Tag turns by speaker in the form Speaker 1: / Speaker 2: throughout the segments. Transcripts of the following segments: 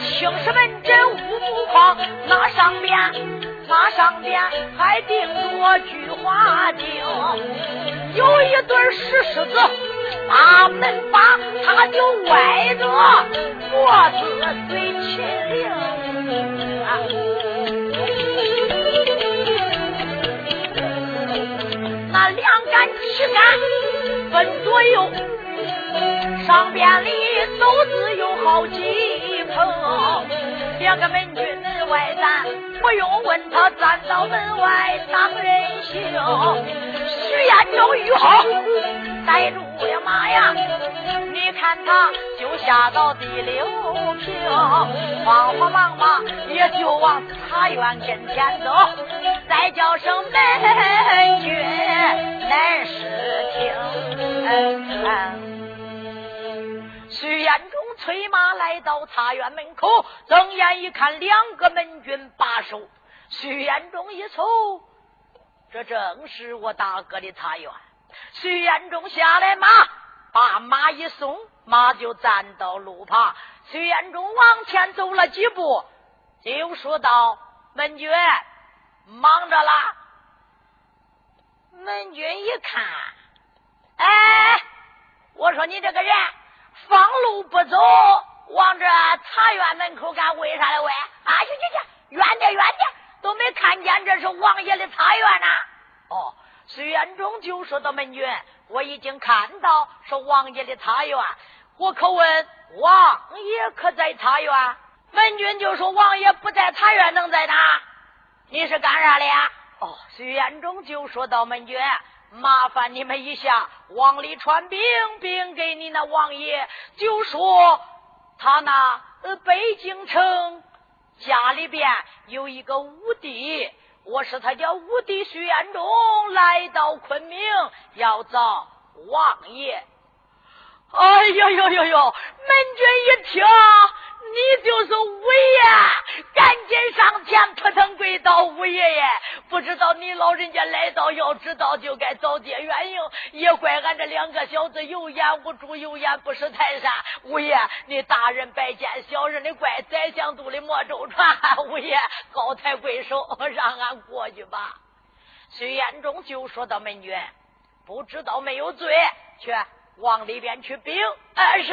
Speaker 1: 青石门镇五木框，那上边那上边还钉着菊花钉，有一对石狮子，把门把他就歪着脖子对秦岭。那两杆旗杆分左右，上边里都是有好几两个门军门外咱不用问他，站到门外当人行。徐彦中遇好，逮住了马呀！你看他就下到第六平，慌慌忙忙也就往茶园跟前走，再叫声门军来试听。徐彦中催马来到茶园门口，睁眼一看，两个门军把守。徐彦中一瞅，这正是我大哥的茶园。徐彦中下来马，把马一松，马就站到路旁。徐彦中往前走了几步，就说道：“门军，忙着啦。”门军一看，哎，我说你这个人。方路不走，往这茶园门口干？为啥嘞？喂，啊去去去，远点远点，都没看见这是王爷的茶园呐。哦，徐元忠就说到门军，我已经看到是王爷的茶园，我可问王爷可在茶园？门军就说王爷不在茶园，能在哪？你是干啥的呀？哦，徐元忠就说到门军。麻烦你们一下，往里传兵，兵给你那王爷，就说他那呃北京城家里边有一个武帝，我是他叫武帝徐彦中，来到昆明要找王爷。哎呦呦呦呦！门军一听。你就是五爷，赶紧上前扑腾跪倒五爷爷！不知道你老人家来到，要知道就该早接援迎。也怪俺这两个小子有眼无珠，有眼不识泰山。五爷，你大人拜见，小人的怪，宰相肚里莫周传。五爷高抬贵手，让俺过去吧。徐彦中就说到门军，不知道没有罪，去。往里边去禀，呃是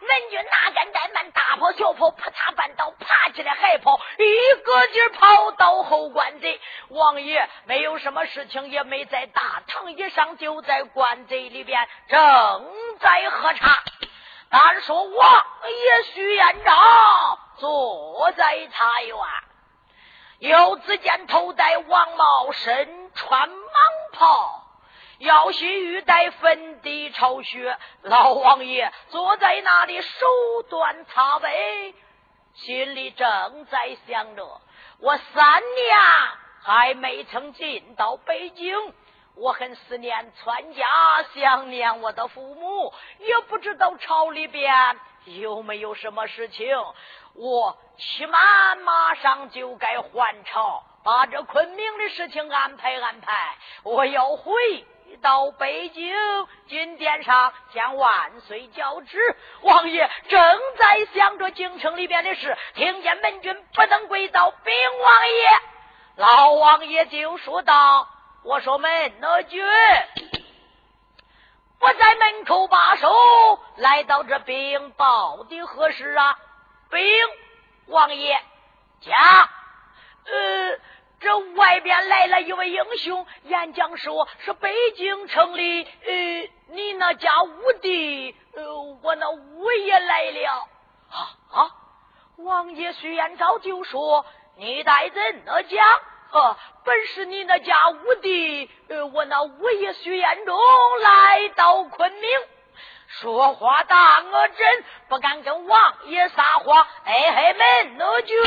Speaker 1: 门军哪敢怠慢，大跑小跑，扑嚓绊倒，爬起来还跑，一个劲儿跑到后关贼。王爷没有什么事情，也没在大堂一上，就在关贼里边正在喝茶。单说王爷徐彦昭坐在茶园，又只见头戴王帽，身穿蟒袍。腰系玉带，粉底朝靴，老王爷坐在那里，手端茶杯，心里正在想着：我三年还没曾进到北京，我很思念全家，想念我的父母，也不知道朝里边有没有什么事情。我起码马上就该还朝，把这昆明的事情安排安排。我要回。到北京金殿上向万岁交旨，王爷正在想着京城里边的事，听见门军不能跪倒禀王爷，老王爷就说道：“我说门那军不在门口把守，来到这禀报的何事啊？禀王爷，讲，呃。”这外边来了一位英雄，演讲说是北京城里，呃，你那家五弟，呃，我那五爷来了。啊啊！王爷徐延昭就说：“你待怎的讲？呵，本是你那家五弟，我那五爷徐延忠来到昆明，说话当真，不敢跟王爷撒谎。哎嘿，门奴君，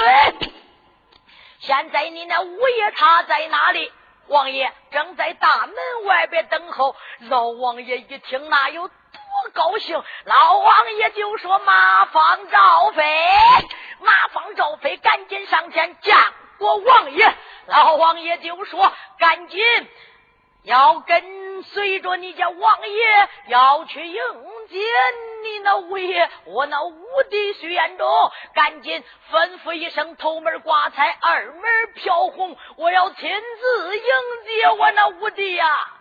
Speaker 1: 现在你那五爷他在哪里？王爷正在大门外边等候。老王爷一听，那有多高兴？老王爷就说：马放赵飞，马放赵飞，赶紧上前见过王爷。老王爷就说：“赶紧要跟随着你家王爷，要去迎接你那五爷，我那五弟徐延忠，赶紧吩咐一声，头门挂彩，二门飘红，我要亲自迎接我那五弟呀。”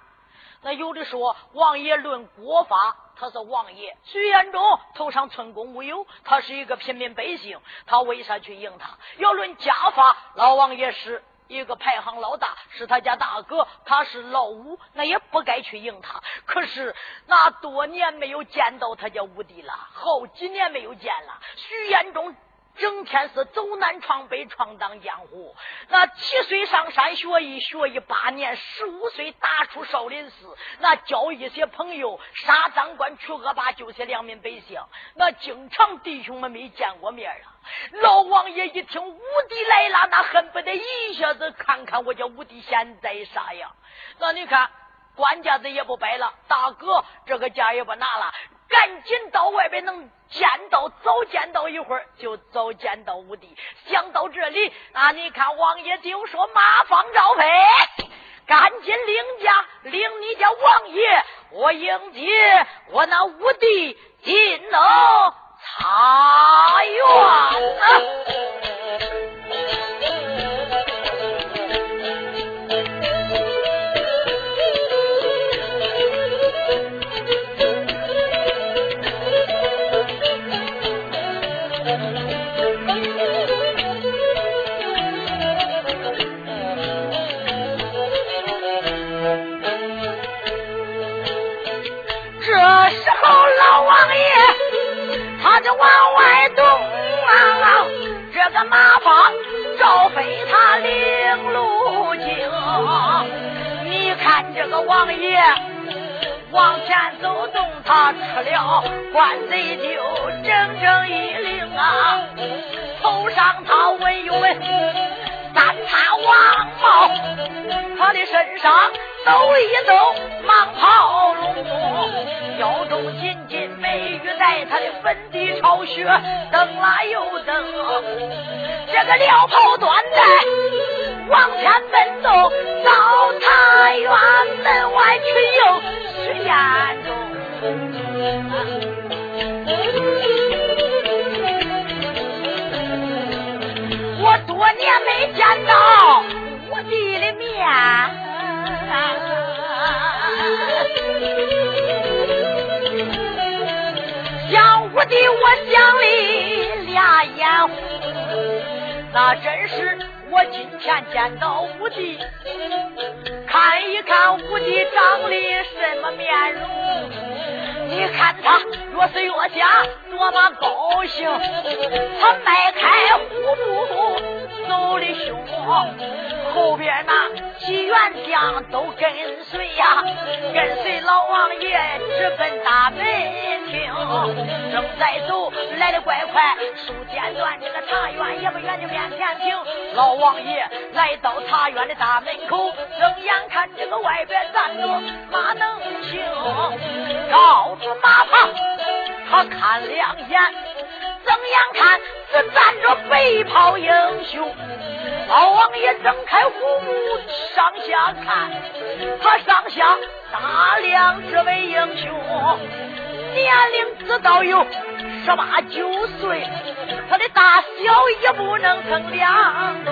Speaker 1: 那有的说，王爷论国法，他是王爷；徐延忠头上寸功无有，他是一个平民百姓，他为啥去迎他？要论家法，老王爷是。一个排行老大是他家大哥，他是老五，那也不该去迎他。可是那多年没有见到他家五弟了，好几年没有见了。徐延忠。整天是走南闯北闯荡江湖，那七岁上山学艺，学艺八年，十五岁打出少林寺，那交一些朋友杀赃官取恶霸救些良民百姓，那经常弟兄们没见过面啊。老王爷一听武弟来了，那恨不得一下子看看我家武弟现在啥样。那你看，官家子也不摆了，大哥这个家也不拿了。赶紧到外边能见到，早见到一会儿就早见到五弟。想到这里，那你看王爷就说马放赵飞，赶紧领家领你家王爷，我迎接我那五弟进了茶园。往外动啊！这个马房赵飞他领路经，你看这个王爷往前走动，他吃了官贼就，整整一领啊！头上他闻一闻王茂，他的身上抖一抖蟒袍龙，腰中紧紧美玉在他的粉底朝雪，蹬啦又蹬，这个撩袍端在往前奔走，到太原门外去迎徐彦中。也没见到我弟的面。我的我想里俩眼红，那真是我今天见到五弟，看一看五弟长的什么面容。你看他越是越加多么高兴，他迈开虎步走的凶，后边那。几员将都跟随呀，跟随老王爷直奔大门厅。正在走，来的怪快，数间断，这个茶园也不远就面前停。老王爷来到茶园的大门口，睁眼看这个外边站着马能行，绕住马旁，他看两眼，睁眼看是站着白袍英雄。老王爷睁开虎目，上下看，他上下打量这位英雄，年龄只到有十八九岁，他的大小也不能称量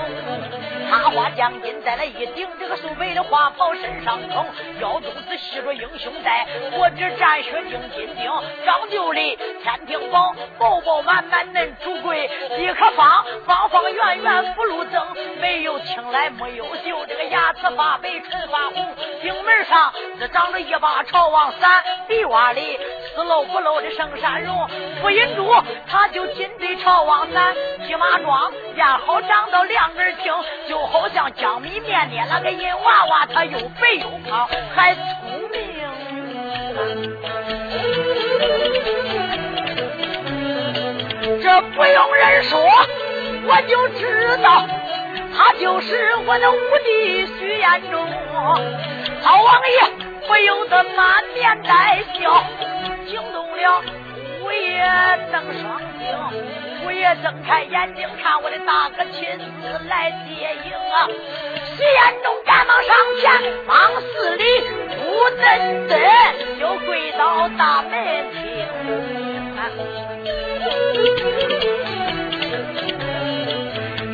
Speaker 1: 动。插花将军在那一顶这个素白的花袍身上撑，腰中是系着英雄带，我只战血钉金钉，张九里天庭宝，饱饱满满恁主贵，立刻放放放元圆圆不露灯，没有青来没有秀，这个牙齿发白唇发红，顶门上只长着一把朝王伞，地洼里丝漏不漏的圣山绒，不引住他就紧对朝王伞，骑马装也好长到两根挺，就好像江米面的那个银娃娃，他又肥又胖，还聪明。这不用人说，我就知道，他就是我的五弟徐彦中。老王爷不由得满面带笑，惊动了五爷瞪双睛。五爷睁开眼睛看我的大哥亲自来接应啊！徐彦中赶忙上前，往寺里不噔噔就跪到大门厅。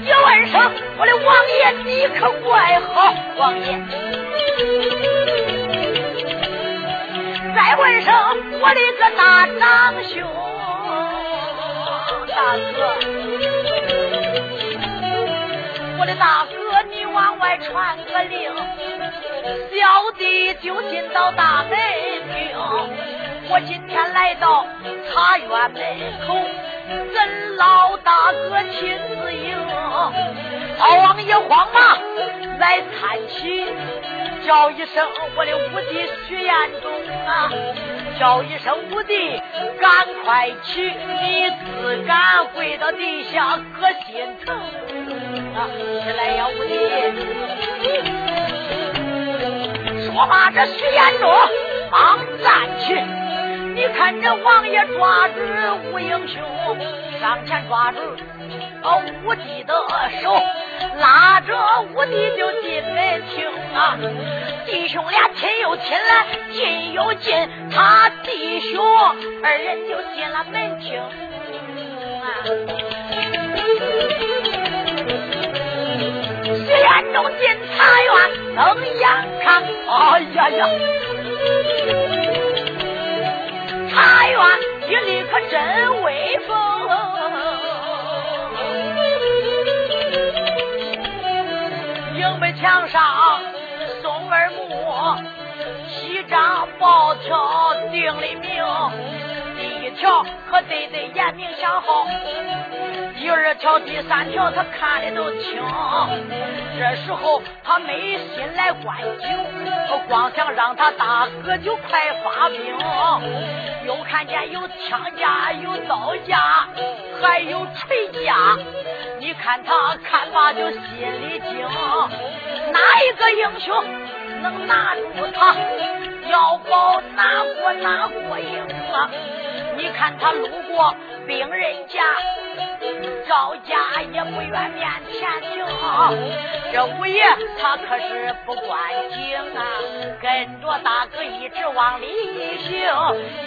Speaker 1: 一问声，我的王爷，你可怪好，王爷。再问声，我的个大长兄，大哥，我的大哥，你往外传个令，小弟就进到大门厅。我今天来到茶园门口，咱老大哥亲自迎，老王爷慌忙来搀起，叫一声我的五弟徐彦中啊，叫一声五弟赶快起，你自敢跪到地下可心疼啊！起来呀，五弟！说罢，这徐彦中忙站起。你看这王爷抓住吴英雄，上前抓住啊武帝的手，拉着武帝就进门厅啊。弟兄俩亲又亲了，近又近，他弟兄二人就进了门厅啊。徐彦中进茶园，瞪眼看，哎呀呀！茶院一里可真威风，迎门墙上松二木，西张宝条定了名。第一条可得得严明想好，第二条、第三条他看的都清。这时候他没心来灌酒，光想让他大哥就快发兵。又看见有枪架、有刀架，还有锤架，你看他看罢就心里惊。哪一个英雄能拿住他？要保哪国哪国赢啊？你看他路过病人家，赵家也不愿面前停。这五爷他可是不关景啊，跟着大哥一直往里行。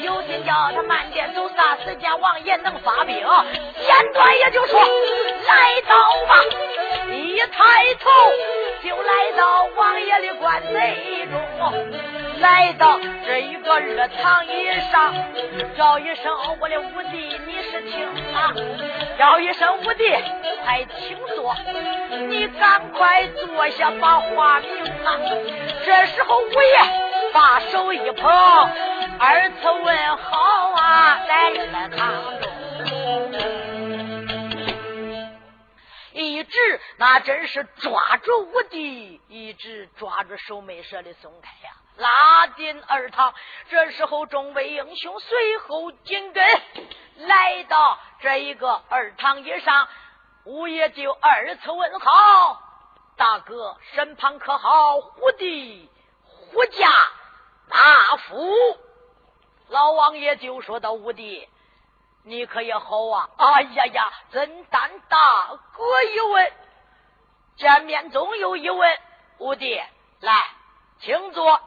Speaker 1: 有心叫他慢点走，啥时间王爷能发兵？简短也就说来到吧，一抬头就来到王爷的棺材中。来到这一个热堂椅上，叫一声我的五弟，你是听啊？叫一声五弟，快请坐。你赶快坐下，把话明啊。这时候五爷把手一捧，二次问好啊，在热堂中，一直那真是抓住五弟，一直抓住手没舍得松开呀。拉进二堂，这时候众位英雄随后紧跟，来到这一个二堂以上，五爷就二次问好，大哥身旁可好？虎弟虎家大夫，老王爷就说到：“五弟，你可也好啊！哎呀呀，怎担大哥一问？见面总有一问，五弟来，请坐。”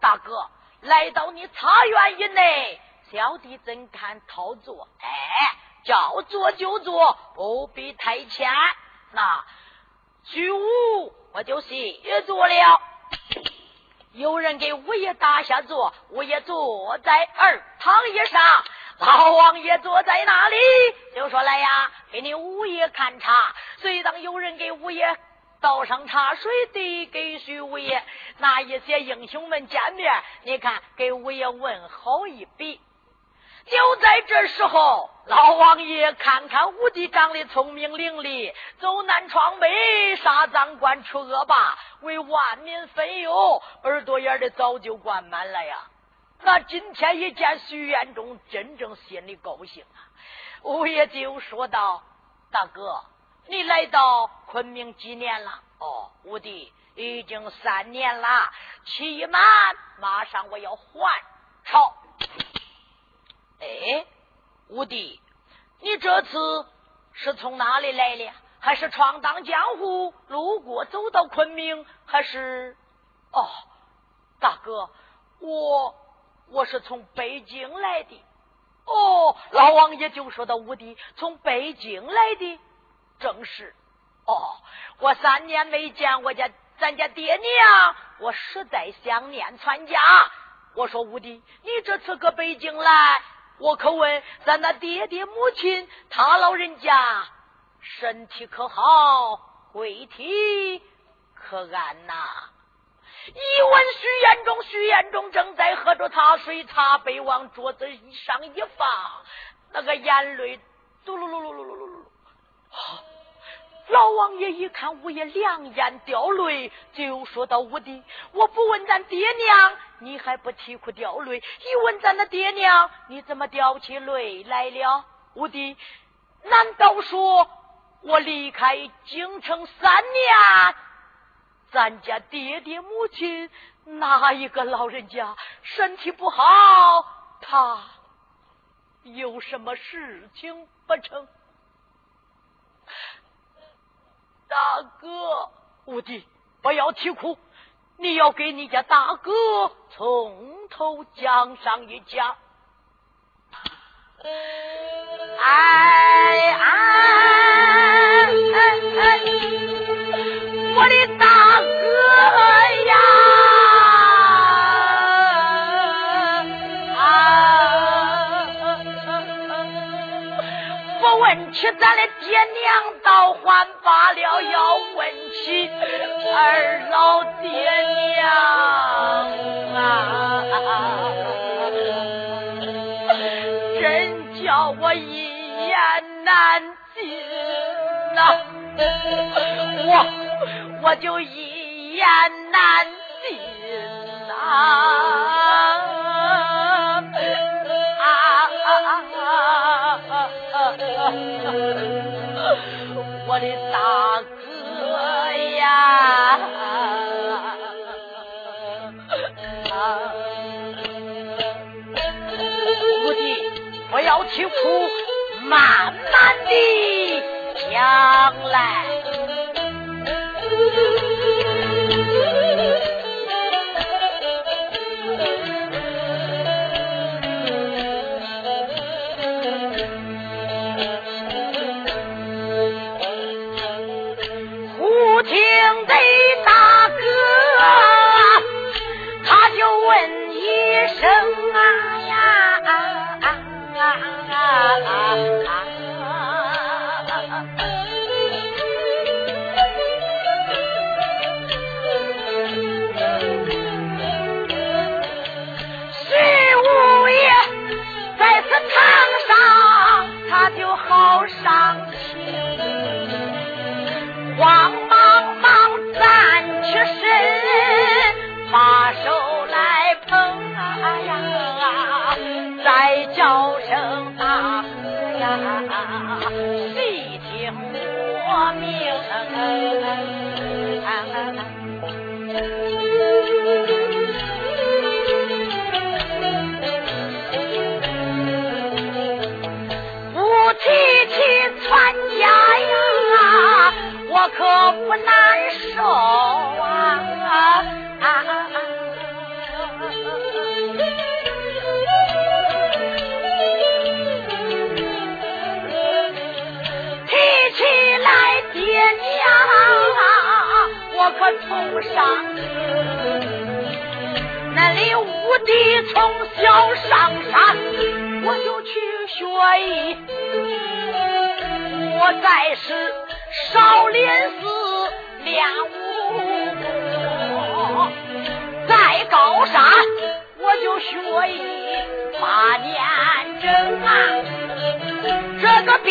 Speaker 1: 大哥来到你茶园以内，小弟怎敢逃坐？哎，叫坐就坐，不必太谦。那居无我就谢坐了。有人给五爷打下座，五爷坐在二堂椅上，老王爷坐在那里，就说：“来呀，给你五爷看茶。”随当有人给五爷倒上茶水，递给徐五爷。那一些英雄们见面，你看给五爷问好一笔。就在这时候，老王爷看看武帝长得聪明伶俐，走南闯北，杀赃官，除恶霸，为万民分忧，耳朵眼的早就灌满了呀。那今天一见徐彦中，真正心里高兴啊。五爷就说道：“大哥，你来到昆明几年了？哦，五弟已经三年了，期满马上我要还朝。”哎，五弟，你这次是从哪里来的？还是闯荡江湖，路过走到昆明？还是……哦，大哥，我我是从北京来的。哦，老王爷就说到武帝从北京来的，正是。哦，我三年没见我家咱家爹娘，我实在想念全家。我说武帝，你这次搁北京来？我可问咱那爹爹母亲，他老人家身体可好？贵体可安呐？一问徐延忠，徐延忠正在喝着茶水，茶杯往桌子上一放，那个眼泪嘟噜噜噜噜噜噜噜。老王爷一看五爷两眼掉泪，就说到：“五弟，我不问咱爹娘，你还不啼哭掉泪；一问咱的爹娘，你怎么掉起泪来了？五弟，难道说我离开京城三年，咱家爹爹母亲哪一个老人家身体不好？他有什么事情不成？”大哥，五弟，不要啼哭，你要给你家大哥从头讲上一讲。哎哎哎，我的起咱的爹娘倒还罢了，要问起二老爹娘啊，真叫我一言难尽呐！我我就一言难尽呐！我的大哥呀，武帝不要啼哭，慢慢的讲来。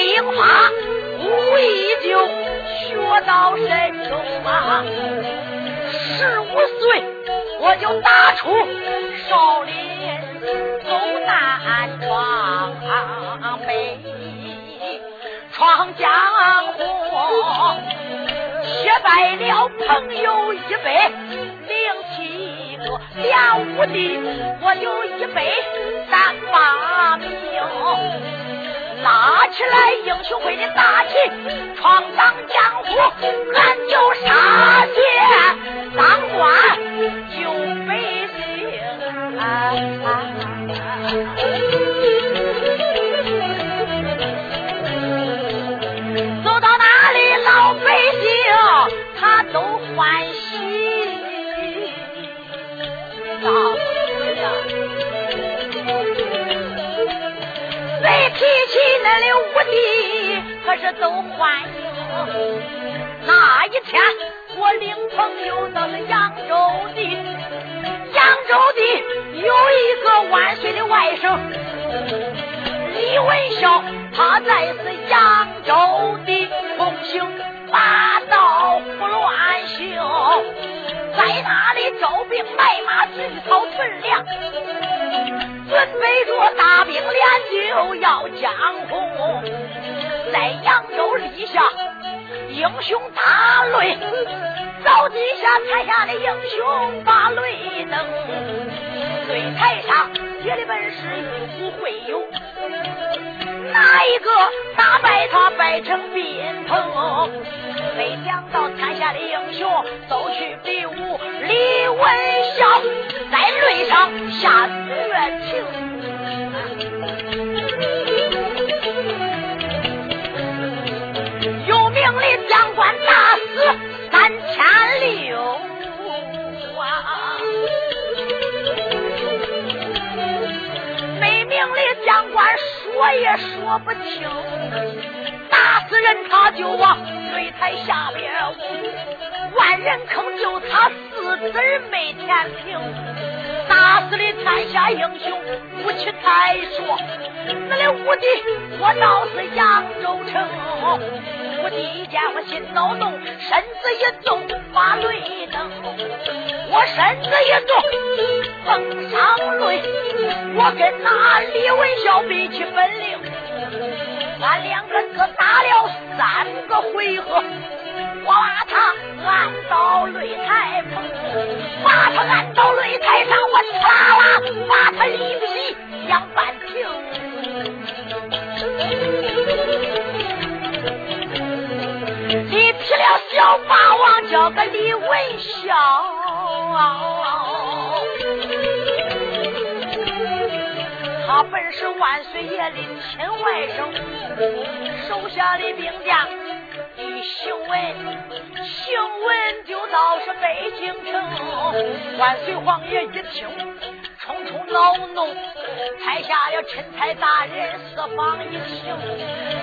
Speaker 1: 兵法武艺就学到神中啊。十五岁我就打出少林走南闯北，闯江湖，结拜了朋友一百零七个，两武弟我就一百三八名，拉起来英雄会的大旗，闯荡江湖，俺就杀去。当官起那里武帝，可是都欢迎。那一天。我领朋友到了扬州的，扬州的有一个万岁的外甥李文孝，他在是扬州的奉行霸道不乱行，在那里招兵买马，聚草屯粮，准备着大兵连就要江湖，在扬州立下。英雄大擂，早底下台下的英雄把擂登，擂台上写的本是一无会友，哪一个？打败他败成宾朋？没想到天下的英雄都去比武，李文孝在擂上下绝情。有名的将官打死三千六啊！没名的将官我也说不清，打死人他就往擂台下边舞，万人坑就他四子没填平，打死的天下英雄不去太说，那里武帝我倒是扬州城。我一见我心脑动，身子一动把雷登，我身子一动碰上雷，我跟那李文孝比起本领，俺两个只打了三个回合，我把他按到擂台旁，把他按到擂台上，我呲啦啦把他一劈两半平。起了小霸王叫个李文孝，他本是万岁爷的亲外甥，手下的兵将一行文，行文就到是北京城，万岁皇爷一听。冲冲恼怒，才下了钦差大人四方一行，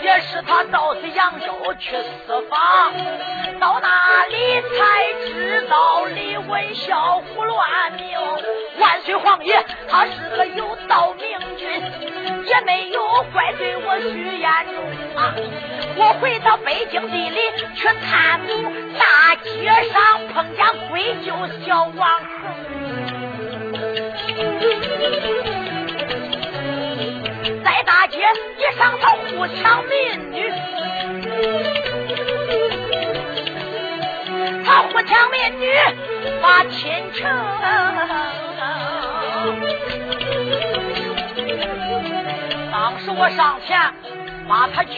Speaker 1: 也是他到是扬州去四访，到那里才知道李文孝胡乱命。万岁皇爷他是个有道明君，也没有怪罪我徐延忠啊。我回到北京地里去探母，大街上碰见贵舅小王恒。在大街一上头互抢民女，他互抢民女把亲情。当时我上前把他劝，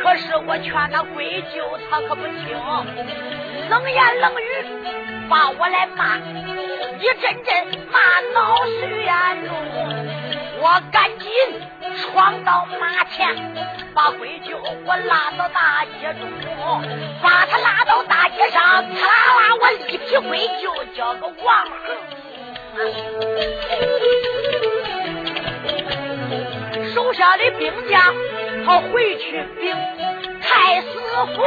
Speaker 1: 可是我劝他归咎他可不听，冷言冷语。把我来骂，一阵阵骂恼徐延忠，我赶紧闯到马前，把闺舅我拉到大街中，把他拉到大街上，呲啦啦，我一劈闺舅叫个王手下的。兵将，他回去禀太师府，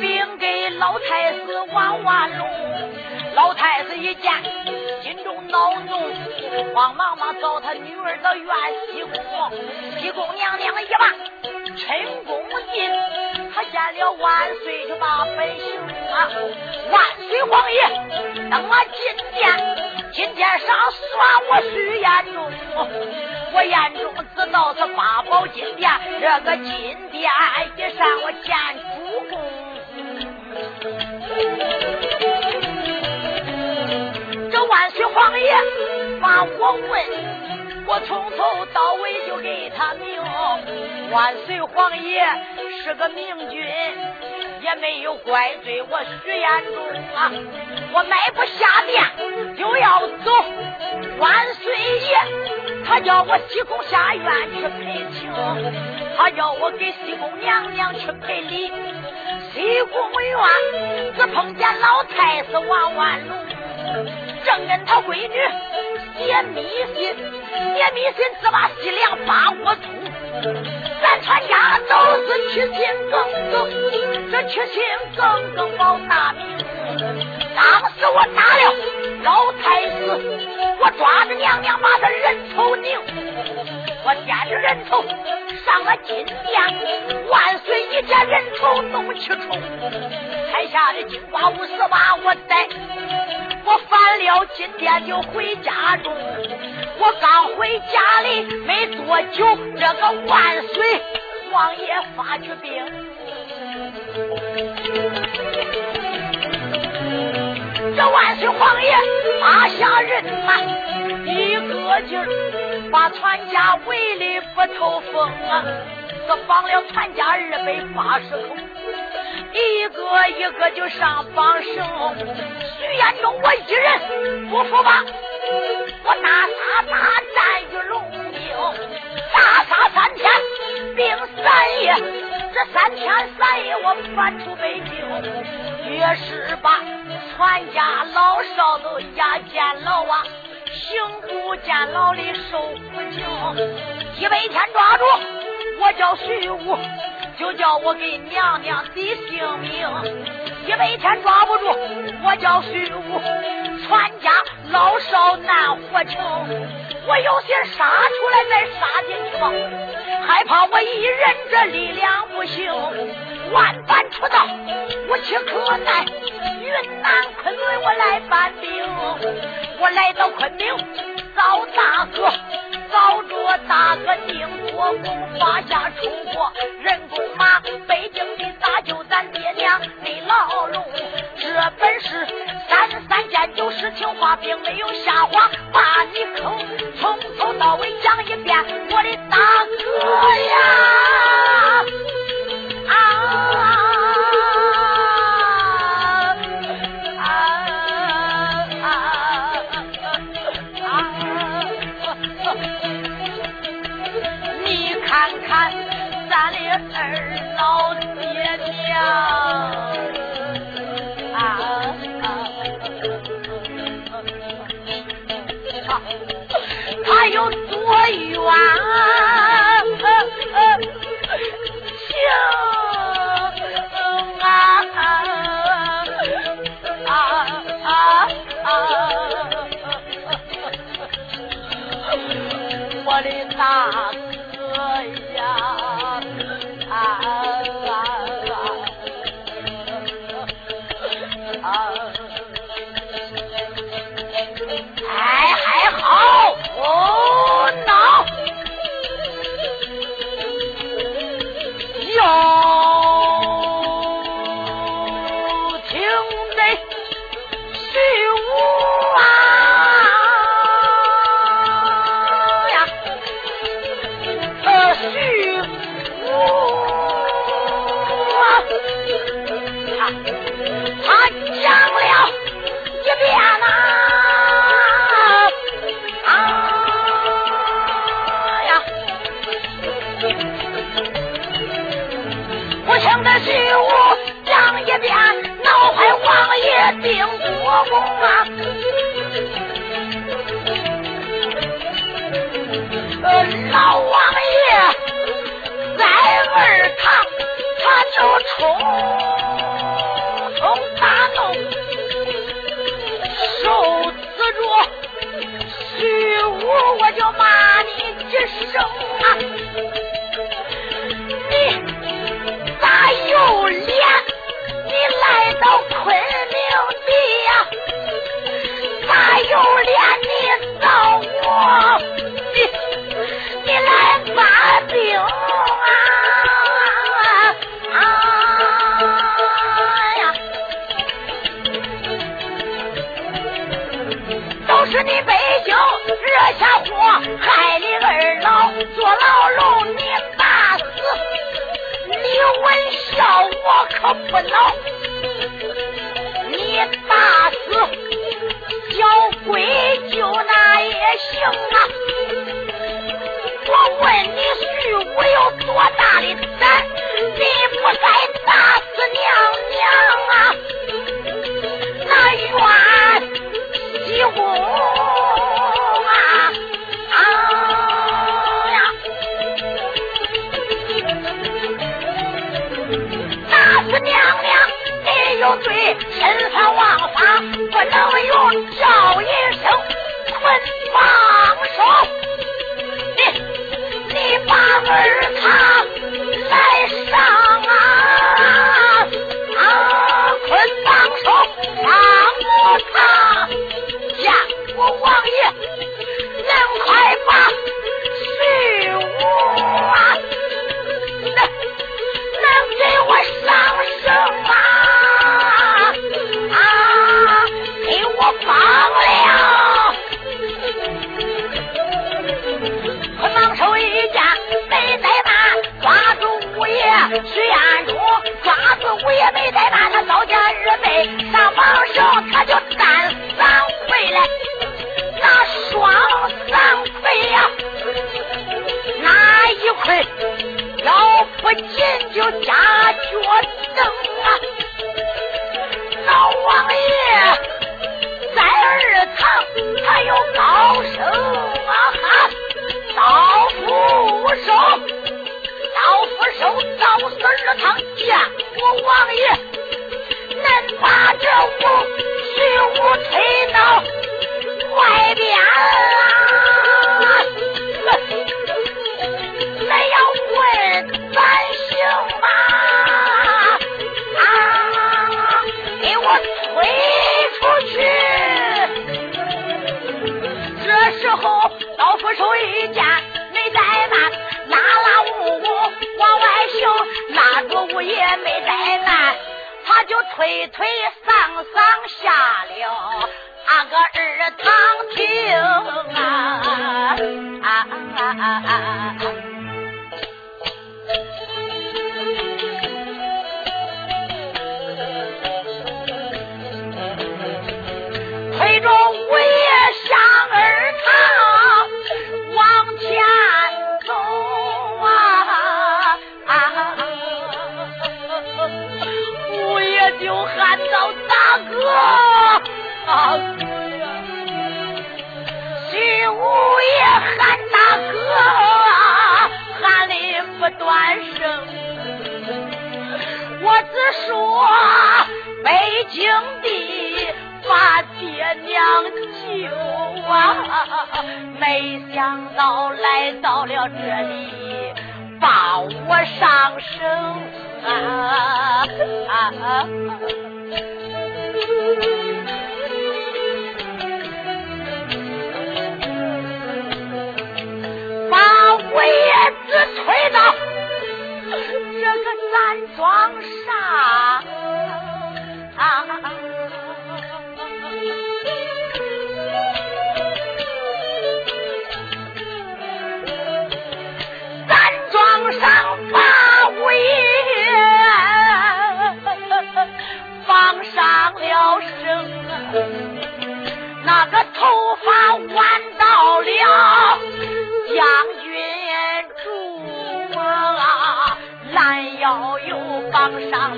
Speaker 1: 禀给老太师王万龙。老太子一见，心中恼怒，慌忙忙找他女儿的院西宫。西宫娘娘一把陈宫进，他见了万岁就把本行啊，万岁皇爷，等我进殿。今天上算我徐彦中，我彦中知道是八宝金殿，这个金殿一上我见主公。王爷把我问，我从头到尾就给他明。万岁皇爷是个明君。也没有怪罪我徐彦中啊！我迈步下殿就要走，万岁爷他叫我西宫下院去陪情，他叫我给西宫娘娘去赔礼。西宫院只碰见老太师王万龙，正跟他闺女写密信，写密信只把西凉把我通。咱全家都是屈心耿耿，这屈心耿耿保大命。当时我打了老太师，我抓着娘娘把她人头拧，我掂着人头上了金殿。万岁一见人头怒气冲，台下的金瓜五十把我逮，我翻了金殿就回家中。我刚回家里没多久，这个万岁王爷发去兵，这万岁皇爷发下人马，一个劲儿把全家围的不透风啊！这绑了全家二百八十口，一个一个就上绑绳。徐彦中，我一人不服吧？我大杀大战于龙兵，大杀三天，并三夜。这三天三夜，我返出北京，越是把全家老少都压监牢啊，刑部监牢里受苦刑。一百天抓住，我叫徐武，就叫我给娘娘的性命。一百天抓不住，我叫徐武，全家。老少难活穷，我有心杀出来再杀进去吧，害怕我一人这力量不行，万般出道无其可奈，云南昆仑我来搬兵，我来到昆明找大哥，找着大哥定国公发下出国，人工马北京的大舅咱爹娘的牢笼，这本是。三件旧事情话，并没有瞎话，把你坑，从头到尾讲一遍，我的大哥呀！啊大你要不紧就加脚蹬啊，老王爷。在二堂，他有高声啊哈，刀斧手，刀斧手，刀死二堂见我王爷，能把这五徐武推到外边啊？也没怠慢，他就推推搡搡下了那个二堂厅啊啊啊啊！生。我只说北京的把爹娘救啊，没想到来到了这里，把我上生。啊啊！啊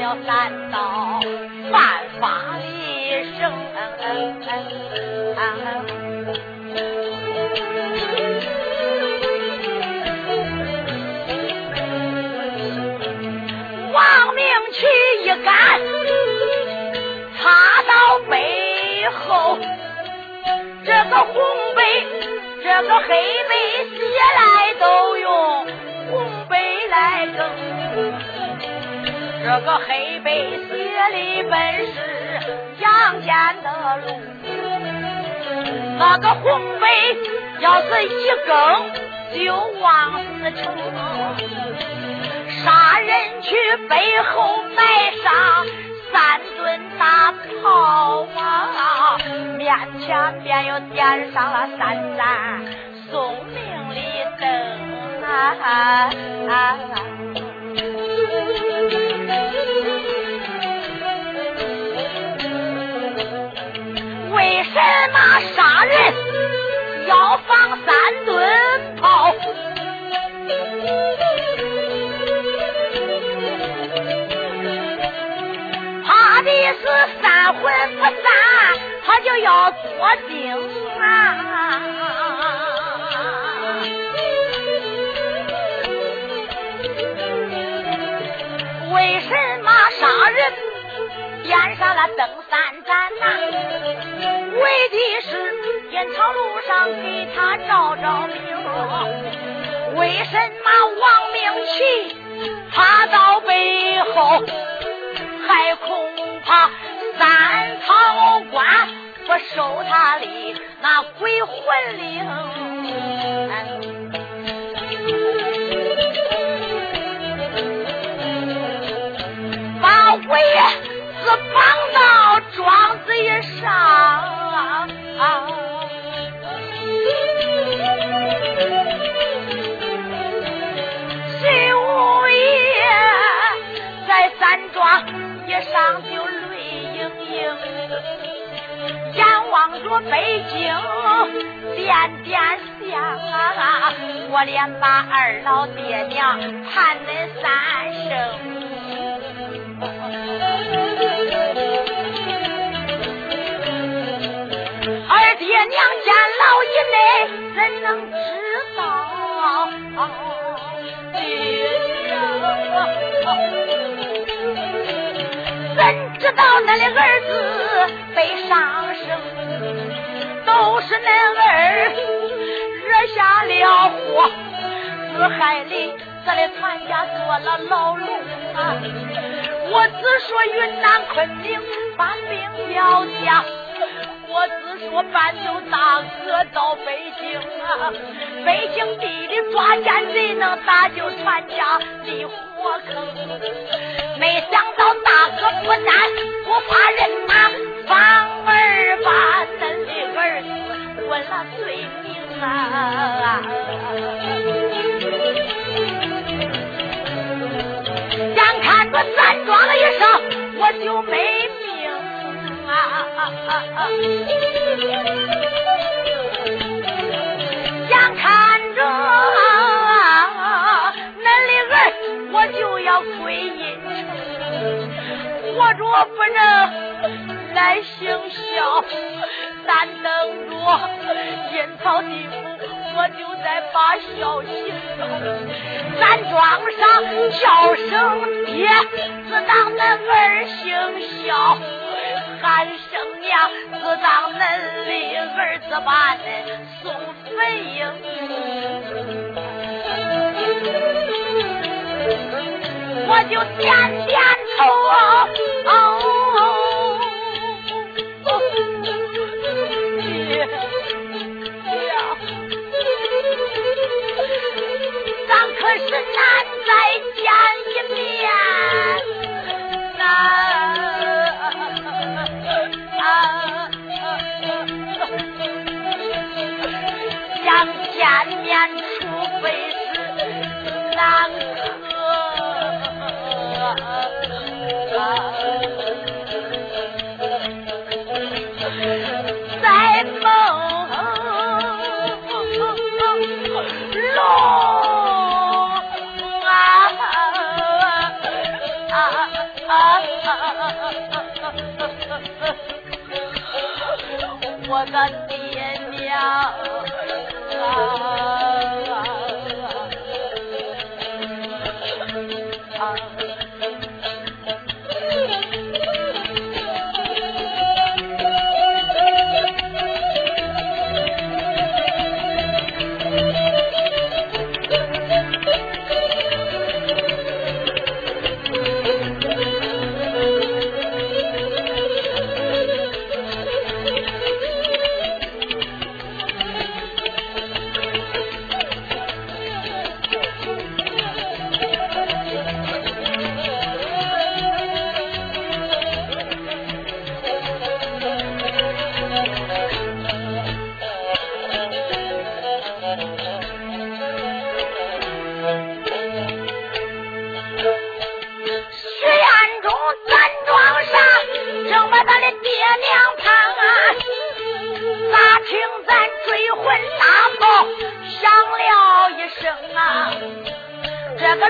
Speaker 1: 了三刀，犯法的绳。王明去一杆。插到背后，这个红背，这个黑背，写来都用红背来更。这个黑背写的本是杨戬的路，那个红背要是一更就往死成。杀人去背后埋上。三吨大炮啊，面前便又点上了三盏送命的灯啊！杀人要放三顿炮，怕的是三魂不散，他就要做精啊！为什么杀人点上了灯三盏呐？为的是烟草路上给他照照明。为什么亡命去怕到背后，还恐怕三曹关不收他的那鬼魂灵？八鬼子八上就泪盈盈，眼望着北京点点香，我连把二老爹娘盼恁三声。二爹娘见老一内，怎能知道？爹怎知道恁的儿子被上升？都是恁儿惹下了祸，自害的咱的全家做了牢笼啊！我只说云南昆明把兵表下，我只说搬走大哥到北京啊，北京地里抓奸贼能打救全家离火坑，没想到大哥不但不怕人打，反而把恁的儿子问了罪名啊！眼看着三庄了一声，我就没命啊！眼看着恁的儿，我就要归阴，活着不能来行孝，咱等着阴曹地府。我就在把孝行，咱庄上叫声爹，自当恁儿行孝；喊声娘，自当恁的儿子把恁送坟茔。我就点点头。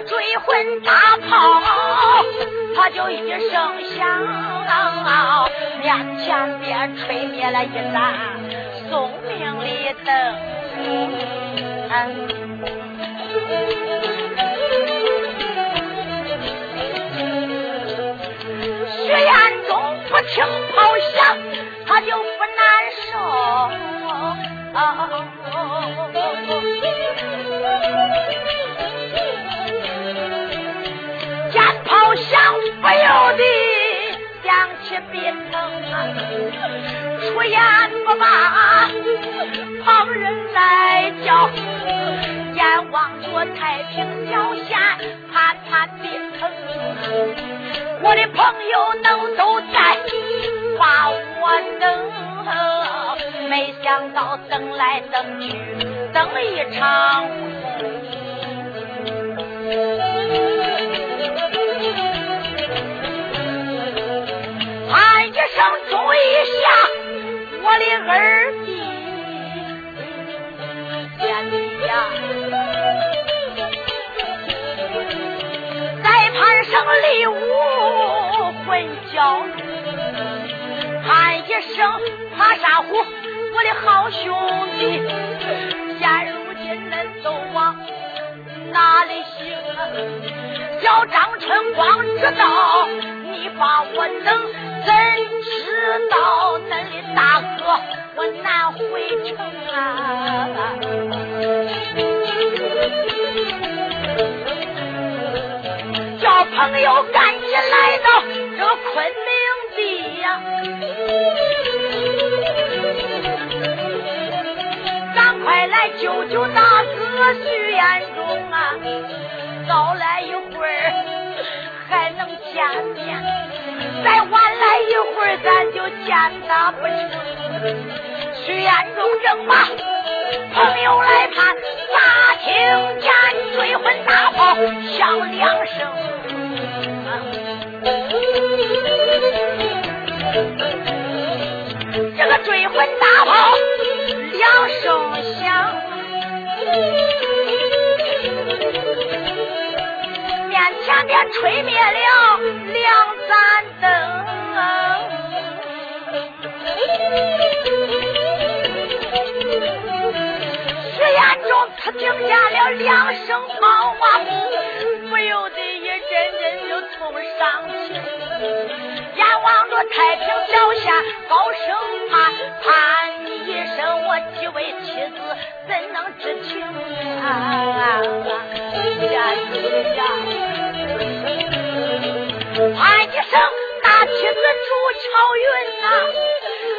Speaker 1: 追魂大炮，他就一声响，面前边吹灭了一盏送命的灯。血眼中不停炮响。出言不罢，旁人来叫，眼望着太平小县，盼盼鼻疼。我的朋友都都在把我等，没想到等来等去，等一场声注意下，我的二弟贤弟呀，在盘上立武混交，喊一声爬沙虎，我的好兄弟，现如今恁都往哪里行？叫张春光知道你把我等。怎知道恁的大哥我难回城啊？叫朋友赶紧来到这昆明地呀，赶快来救救大来一会儿，咱就见他不成。徐彦中正马，朋友来看，咋听见追魂大炮响两声？这个追魂大炮两声响，面前边吹灭了两盏。听见了两声炮啊，不由得一阵阵就痛伤情。眼望着太平脚下高声喊喊一声，我几位妻子怎能知情啊？呀呀！喊一声大妻子朱巧云呐，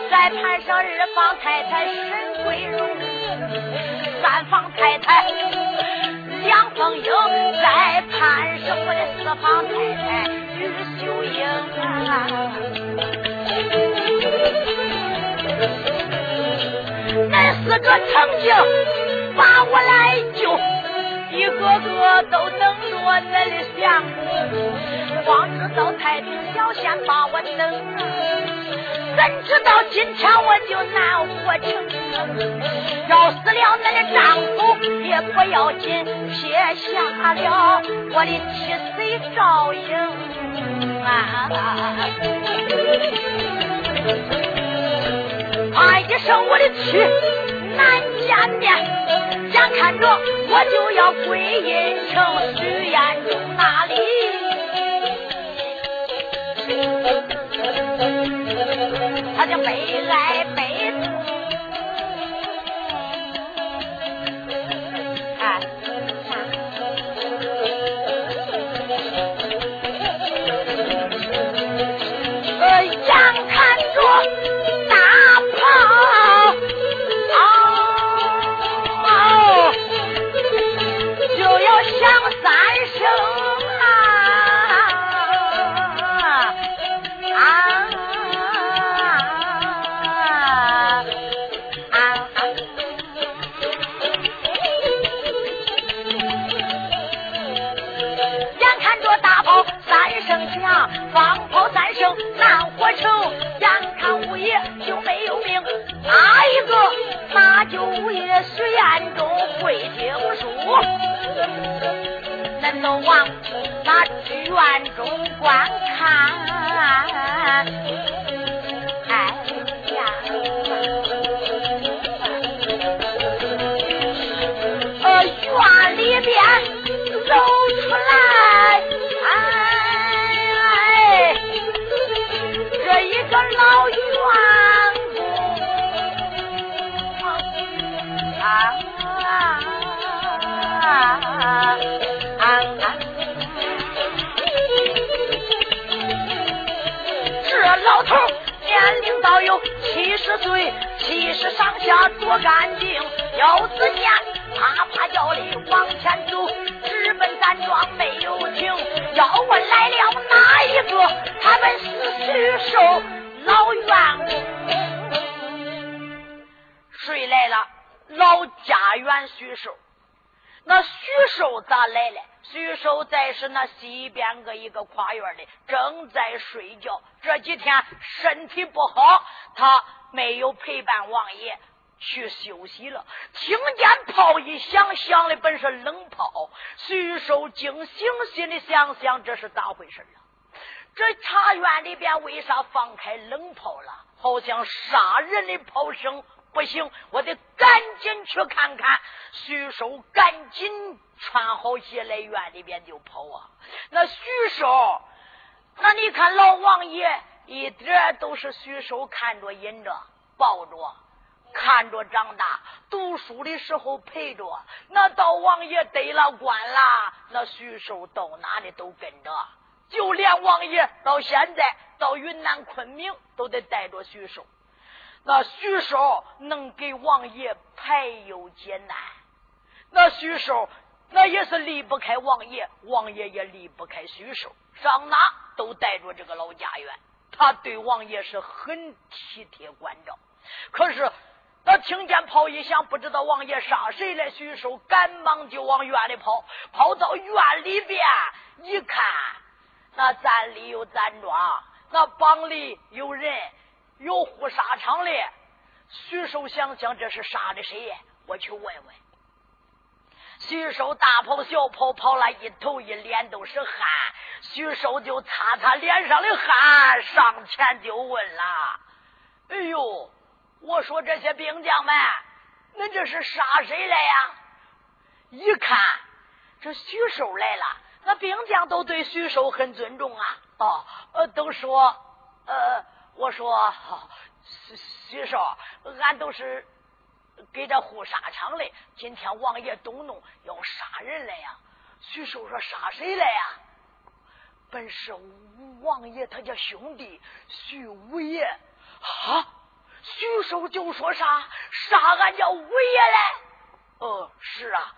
Speaker 1: 在盘上二房太太沈桂荣。三房太太梁凤英在潘生，我的四房太太于秀英啊，恁四个曾经把我来，一个个都等着恁的相公，光知道太平小县把我等啊，怎知道今天我就难活成？要死了，恁的丈夫也不要紧，撇下了我的妻随赵英啊！喊一声我的妻难见面，眼看着我就要归阴城许彦中那里，他就悲哀悲响三声啊啊啊！眼看着大炮三声响，放炮三声难活成，眼看五爷就没有命，哪一个？那九月水岸中会听书，恁都往那剧院中观看。哎呀，呃，院里边。岁，七十上下多干净。要子念，啪啪叫的往前走，直奔咱庄没有停。要问来了哪一个？他们是徐寿老员工。谁来了？老家园徐寿。那徐寿咋来了？徐寿在是那西边个一个跨院里，正在睡觉。这几天身体不好，他。没有陪伴王爷去休息了，听见炮一响，响的本是冷炮。徐寿惊醒，心里想想这是咋回事啊？这茶园里边为啥放开冷炮了？好像杀人的炮声，不行，我得赶紧去看看。徐寿赶紧穿好鞋来院里边就跑啊。那徐寿，那你看老王爷。一点都是徐寿看着引着抱着看着长大，读书的时候陪着。那到王爷得了官了，那徐寿到哪里都跟着。就连王爷到现在到云南昆明都得带着徐寿。那徐寿能给王爷排忧解难，那徐寿那也是离不开王爷，王爷也离不开徐寿，上哪都带着这个老家园。他对王爷是很体贴关照，可是他听见炮一响，不知道王爷杀谁来。徐寿赶忙就往院里跑，跑到院里边一看，那站里有站庄，那帮里有人，有护沙场的。徐寿想想，这是杀的谁？我去问问。徐寿大跑小跑，跑了一头一脸都是汗。徐寿就擦擦脸上的汗，上前就问了：“哎呦，我说这些兵将们，恁这是杀谁来呀？”一看这徐寿来了，那兵将都对徐寿很尊重啊。哦，呃，都说，呃，我说徐徐寿，俺都是给这护沙场的。今天王爷动怒，要杀人来呀。徐寿说：“杀谁来呀？”本是王爷他家兄弟徐五爷，啊，徐寿就说啥杀俺家五爷嘞？哦，是啊。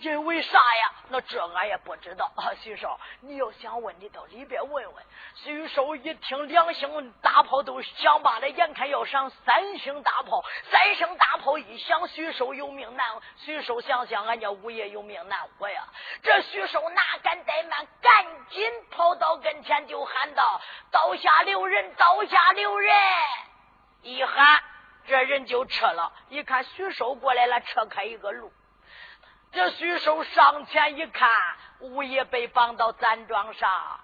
Speaker 1: 因为啥呀？那这俺也不知道啊。徐寿，你要想问，你到里边问问。徐寿一听两星大炮都响罢了，眼看要上三星大炮，三星大炮一响，徐寿有命难。徐寿想想，俺家五爷有命难活呀。这徐寿哪敢怠慢，赶紧跑到跟前就喊道：“刀下留人，刀下留人！”一喊，这人就撤了。一看徐寿过来了，撤开一个路。这徐寿上前一看，五爷被绑到毡庄上，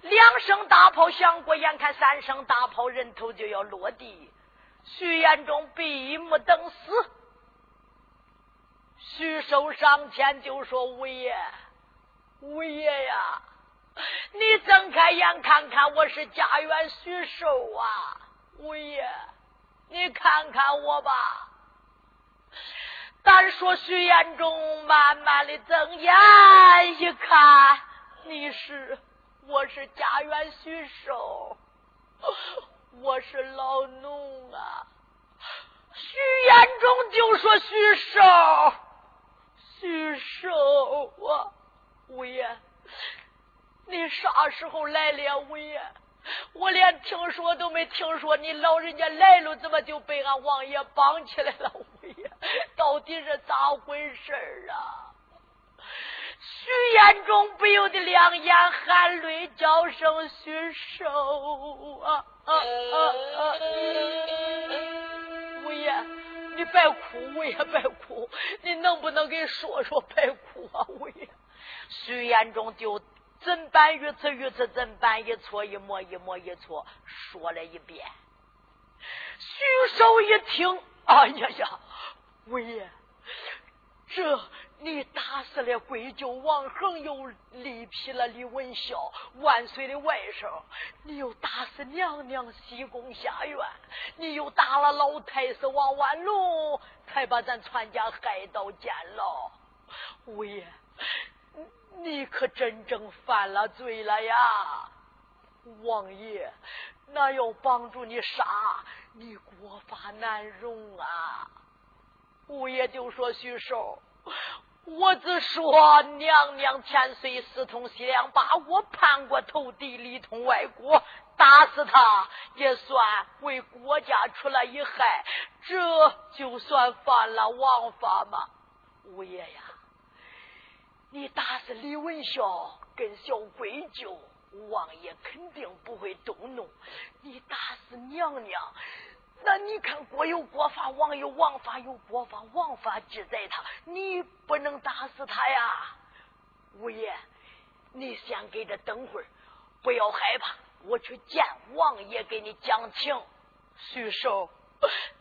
Speaker 1: 两声大炮响过，眼看三声大炮，人头就要落地。徐延忠闭目等死。徐寿上前就说：“五爷，五爷呀，你睁开眼看看，我是家园徐寿啊！五爷，你看看我吧。”单说徐延忠慢慢的睁眼一看，你是我是家园徐寿，我是老农啊。徐延忠就说徐寿，徐寿啊，五爷，你啥时候来了？五爷，我连听说都没听说，你老人家来了，怎么就被俺王爷绑起来了？五爷。到底是咋回事啊？徐延忠不由得两眼含泪叫声：“徐寿啊啊啊啊！”五爷，你别哭，五爷别哭，你能不能给说说？别哭啊，五爷。徐延忠就怎办如此如此怎办一错一模一模一错说了一遍。徐寿一听，哎呀呀，魏爷，这。你打死了贵舅王恒，又力劈了李文孝，万岁的外甥；你又打死娘娘西宫下院，你又打了老太师王万龙，才把咱全家害到监牢。五爷，你可真正犯了罪了呀！王爷，那要帮助你杀，你国法难容啊！五爷就说徐寿。我只说娘娘千岁，私通西凉，把我叛国投敌，里通外国，打死他也算为国家出了一害，这就算犯了王法吗？五爷呀，你打死李文孝跟小贵舅，王爷肯定不会动怒；你打死娘娘。那你看，国有国法，王有王法，有国法，王法记载他，你不能打死他呀！五爷，你先给这等会儿，不要害怕，我去见王爷给你讲情。徐寿，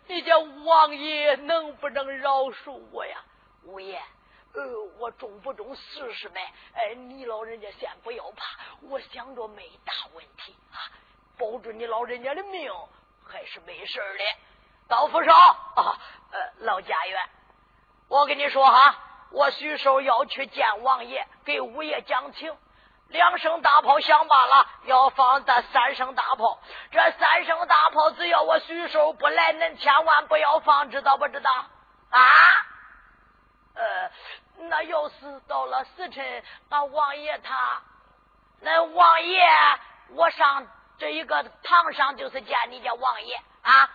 Speaker 1: 你叫王爷能不能饶恕我呀？五爷，呃，我中不中试试呗？哎，你老人家先不要怕，我想着没大问题啊，保住你老人家的命。还是没事的，刀斧手啊，呃，老家园，我跟你说哈，我徐寿要去见王爷，给五爷讲情。两声大炮响罢了，要放这三声大炮。这三声大炮，只要我徐寿不来，恁千万不要放，知道不知道？啊？呃，那要是到了时辰，俺王爷他，那王爷我上。这一个堂上就是见你家王爷啊！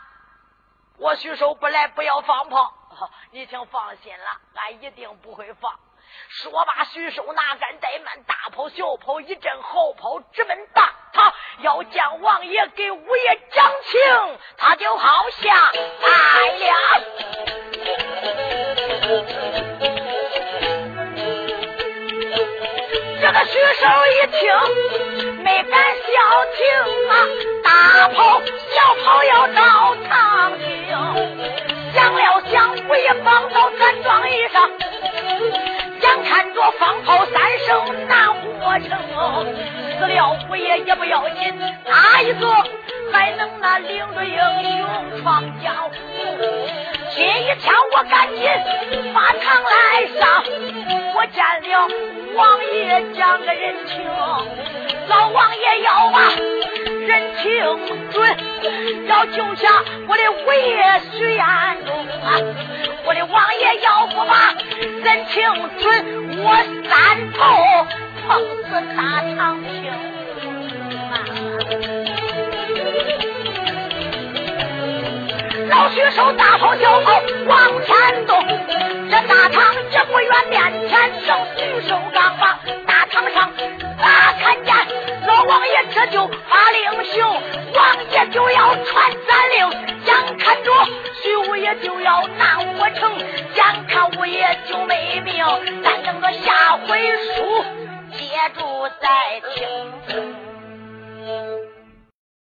Speaker 1: 我徐寿不来，不要放炮，你请放心了，俺一定不会放。说罢，徐寿哪敢怠慢，大炮小炮一阵，好炮直奔大堂，要见王爷给五爷讲情，他就好像来了。这个徐寿一听。没敢消停啊！大炮小炮要照常听，想了想，我也放到咱庄衣上，眼看着放炮三声难活成，死了五爷也不要紧，哪一个还能那领着英雄闯江湖？心一天，我赶紧把堂来上，我见了王爷讲个人情。老王爷要啊，人情准，要救下我的五爷徐延忠啊！我的王爷要不把人情准，我三头碰死大长平啊！老徐手大炮小炮往前动，这大堂也不远，面前正徐寿刚把大堂上。咋看见老王爷这就发令行，王爷就要传三令，眼看着徐五爷就要拿我成，眼看五爷就没命，咱等着下回书也住在青州